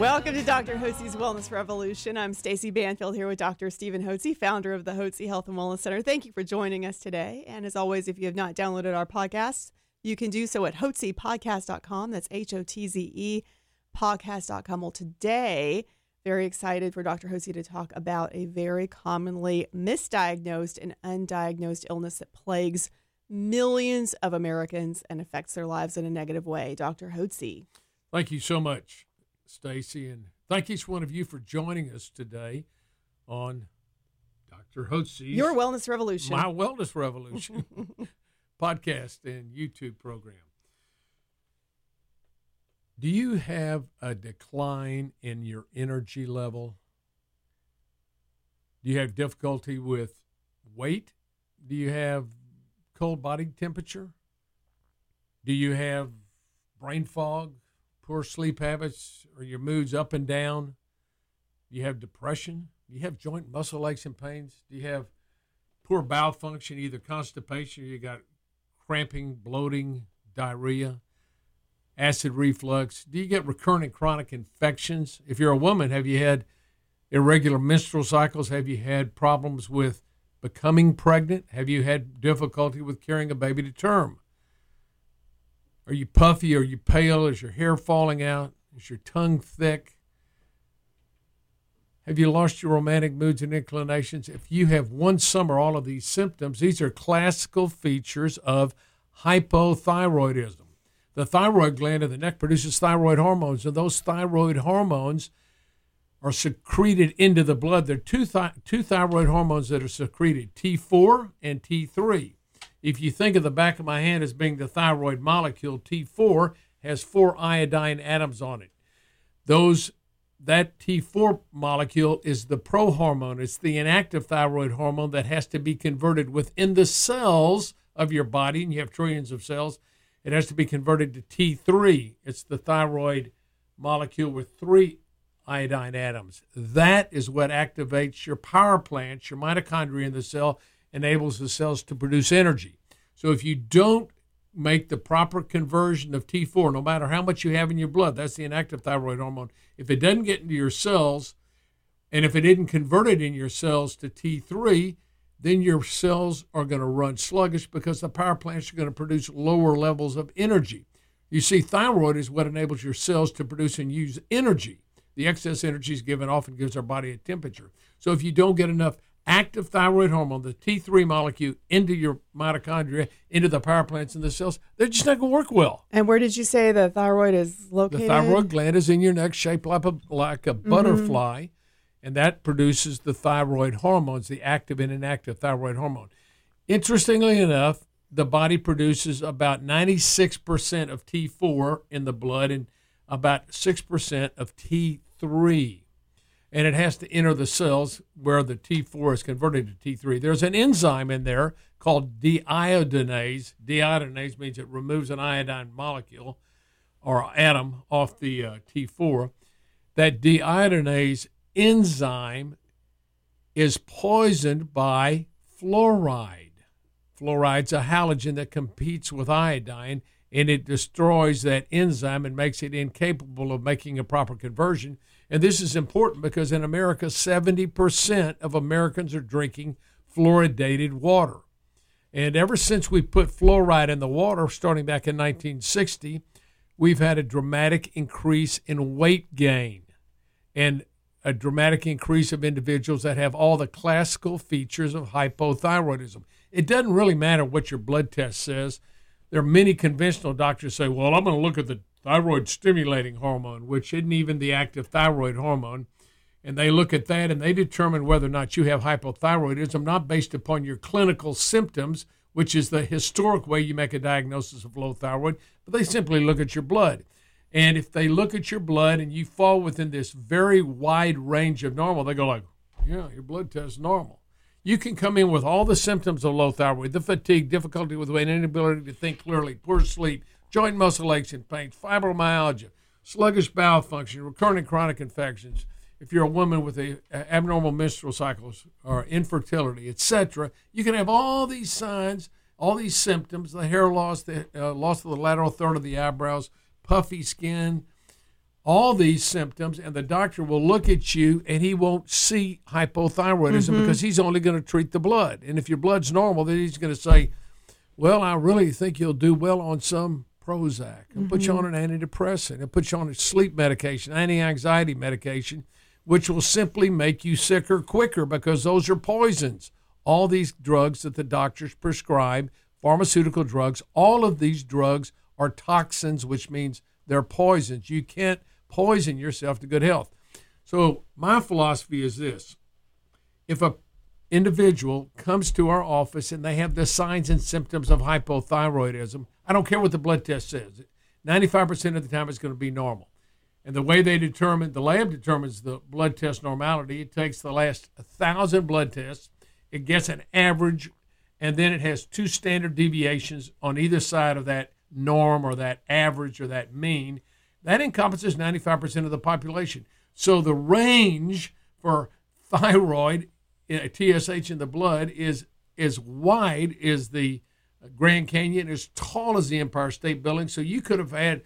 Welcome to Dr. Hotze's Wellness Revolution. I'm Stacy Banfield here with Dr. Stephen Hotze, founder of the Hotze Health and Wellness Center. Thank you for joining us today. And as always, if you have not downloaded our podcast, you can do so at hotzepodcast.com. That's H O T Z E podcast.com. Well, today, very excited for Dr. Hotze to talk about a very commonly misdiagnosed and undiagnosed illness that plagues millions of Americans and affects their lives in a negative way. Dr. Hotze. Thank you so much. Stacy, and thank each one of you for joining us today on Dr. Hotze's Your Wellness Revolution. My Wellness Revolution podcast and YouTube program. Do you have a decline in your energy level? Do you have difficulty with weight? Do you have cold body temperature? Do you have brain fog? Poor sleep habits or your moods up and down? Do you have depression? Do you have joint muscle aches and pains? Do you have poor bowel function, either constipation or you got cramping, bloating, diarrhea, acid reflux? Do you get recurrent and chronic infections? If you're a woman, have you had irregular menstrual cycles? Have you had problems with becoming pregnant? Have you had difficulty with carrying a baby to term? Are you puffy? Are you pale? Is your hair falling out? Is your tongue thick? Have you lost your romantic moods and inclinations? If you have one sum or all of these symptoms, these are classical features of hypothyroidism. The thyroid gland of the neck produces thyroid hormones, and those thyroid hormones are secreted into the blood. There are two, th- two thyroid hormones that are secreted T4 and T3. If you think of the back of my hand as being the thyroid molecule, T4 has four iodine atoms on it. Those that T4 molecule is the prohormone. It's the inactive thyroid hormone that has to be converted within the cells of your body, and you have trillions of cells. It has to be converted to T3. It's the thyroid molecule with three iodine atoms. That is what activates your power plants, your mitochondria in the cell, enables the cells to produce energy. So if you don't make the proper conversion of T4, no matter how much you have in your blood, that's the inactive thyroid hormone, if it doesn't get into your cells, and if it isn't converted in your cells to T3, then your cells are going to run sluggish because the power plants are going to produce lower levels of energy. You see, thyroid is what enables your cells to produce and use energy. The excess energy is given off and gives our body a temperature. So if you don't get enough active thyroid hormone, the T3 molecule, into your mitochondria, into the power plants in the cells, they're just not going to work well. And where did you say the thyroid is located? The thyroid gland is in your neck, shaped like a, like a mm-hmm. butterfly, and that produces the thyroid hormones, the active and inactive thyroid hormone. Interestingly enough, the body produces about 96% of T4 in the blood and about 6% of T3 and it has to enter the cells where the T4 is converted to T3. There's an enzyme in there called deiodinase. Deiodinase means it removes an iodine molecule or atom off the uh, T4. That deiodinase enzyme is poisoned by fluoride. Fluoride's a halogen that competes with iodine and it destroys that enzyme and makes it incapable of making a proper conversion and this is important because in America, 70% of Americans are drinking fluoridated water. And ever since we put fluoride in the water, starting back in 1960, we've had a dramatic increase in weight gain and a dramatic increase of individuals that have all the classical features of hypothyroidism. It doesn't really matter what your blood test says. There are many conventional doctors say, well, I'm going to look at the thyroid stimulating hormone, which isn't even the active thyroid hormone. And they look at that and they determine whether or not you have hypothyroidism, not based upon your clinical symptoms, which is the historic way you make a diagnosis of low thyroid, but they simply look at your blood. And if they look at your blood and you fall within this very wide range of normal, they go like, "Yeah, your blood test is normal." You can come in with all the symptoms of low thyroid: the fatigue, difficulty with weight, inability to think clearly, poor sleep, joint muscle aches and pains, fibromyalgia, sluggish bowel function, recurrent chronic infections. If you're a woman with a, a abnormal menstrual cycles or infertility, etc., you can have all these signs, all these symptoms: the hair loss, the uh, loss of the lateral third of the eyebrows, puffy skin, all these symptoms, and the doctor will look at you and he won't see hypothyroidism Mm-hmm. because he's only going to treat the blood. And if your blood's normal, then he's going to say, Well, I really think you'll do well on some Prozac and put you mm-hmm. on an antidepressant and put you on a sleep medication, anti anxiety medication, which will simply make you sicker quicker because those are poisons. All these drugs that the doctors prescribe, pharmaceutical drugs, all of these drugs are toxins, which means they're poisons. You can't poison yourself to good health. So, my philosophy is this if a individual comes to our office and they have the signs and symptoms of hypothyroidism, I don't care what the blood test says. 95% of the time it's going to be normal. And the way they determine, the lab determines the blood test normality, it takes the last 1,000 blood tests, it gets an average, and then it has two standard deviations on either side of that norm or that average or that mean. That encompasses 95% of the population. So the range for thyroid, TSH in the blood, is as wide as the Grand Canyon, as tall as the Empire State Building. So you could have had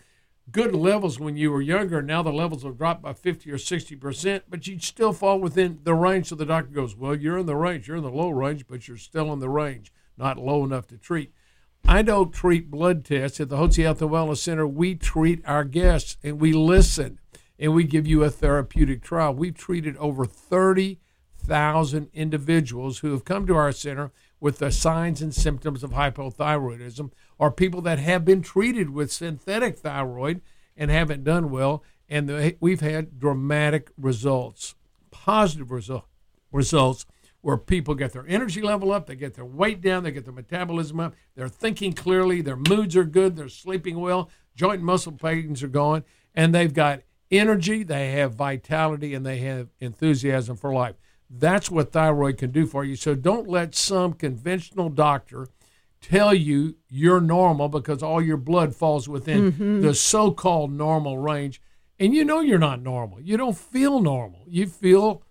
good levels when you were younger. Now the levels have dropped by 50 or 60%, but you'd still fall within the range. So the doctor goes, Well, you're in the range. You're in the low range, but you're still in the range, not low enough to treat. I don't treat blood tests at the Hotze Health and Wellness Center. We treat our guests and we listen and we give you a therapeutic trial. We've treated over 30,000 individuals who have come to our center with the signs and symptoms of hypothyroidism or people that have been treated with synthetic thyroid and haven't done well. And the, we've had dramatic results, positive result, results where people get their energy level up, they get their weight down, they get their metabolism up, they're thinking clearly, their moods are good, they're sleeping well, joint and muscle pains are gone, and they've got energy, they have vitality, and they have enthusiasm for life. That's what thyroid can do for you. So don't let some conventional doctor tell you you're normal because all your blood falls within mm-hmm. the so called normal range. And you know you're not normal. You don't feel normal. You feel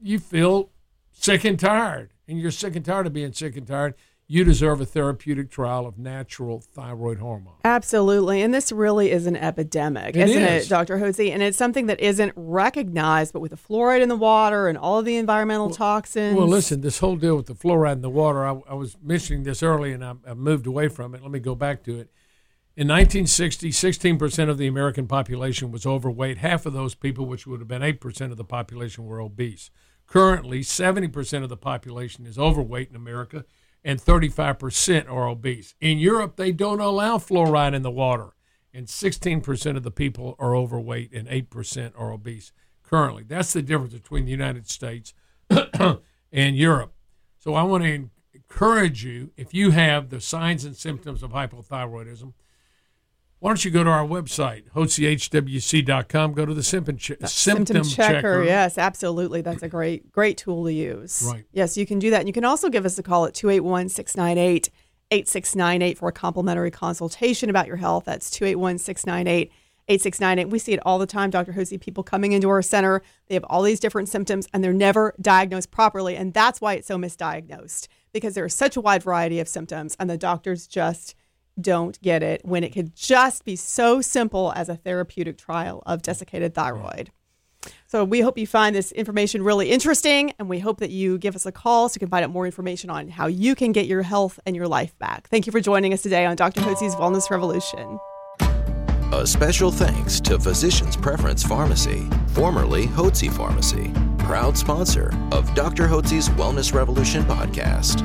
you feel sick and tired. And you're sick and tired of being sick and tired. You deserve a therapeutic trial of natural thyroid hormone. Absolutely. And this really is an epidemic, isn't is. it, Dr. Hotze? And it's something that isn't recognized, but with the fluoride in the water and all of the environmental toxins. Well, listen, this whole deal with the fluoride in the water, I, I was mentioning this early and I, I moved away from it. Let me go back to it. In 1960, 16% of the American population was overweight. Half of those people, which would have been 8% of the population, were obese. Currently, 70% of the population is overweight in America and 35% are obese. In Europe, they don't allow fluoride in the water, and 16% of the people are overweight and 8% are obese currently. That's the difference between the United States and Europe. So I want to encourage you if you have the signs and symptoms of hypothyroidism, why don't you go to our website, hotzehwc.com, go to the symptom, che- uh, symptom, checker. Yes, absolutely. That's a great, great tool to use. Right. Yes, you can do that. And you can also give us a call at 281 698 8698 for a complimentary consultation about your health. That's 281 698 8698. We see it all the time, Dr. Hotze, people coming into our center. They have all these different symptoms and they're never diagnosed properly. And that's why it's so misdiagnosed because there's such a wide variety of symptoms and the doctors just don't get it when it could just be so simple as a therapeutic trial of desiccated thyroid. So we hope you find this information really interesting, and we hope that you give us a call so you can find out more information on how you can get your health and your life back. Thank you for joining us today on Dr. Hotze's Wellness Revolution. A special thanks to Physicians Preference Pharmacy, formerly Hotze Pharmacy, proud sponsor of Dr. Hotze's Wellness Revolution podcast.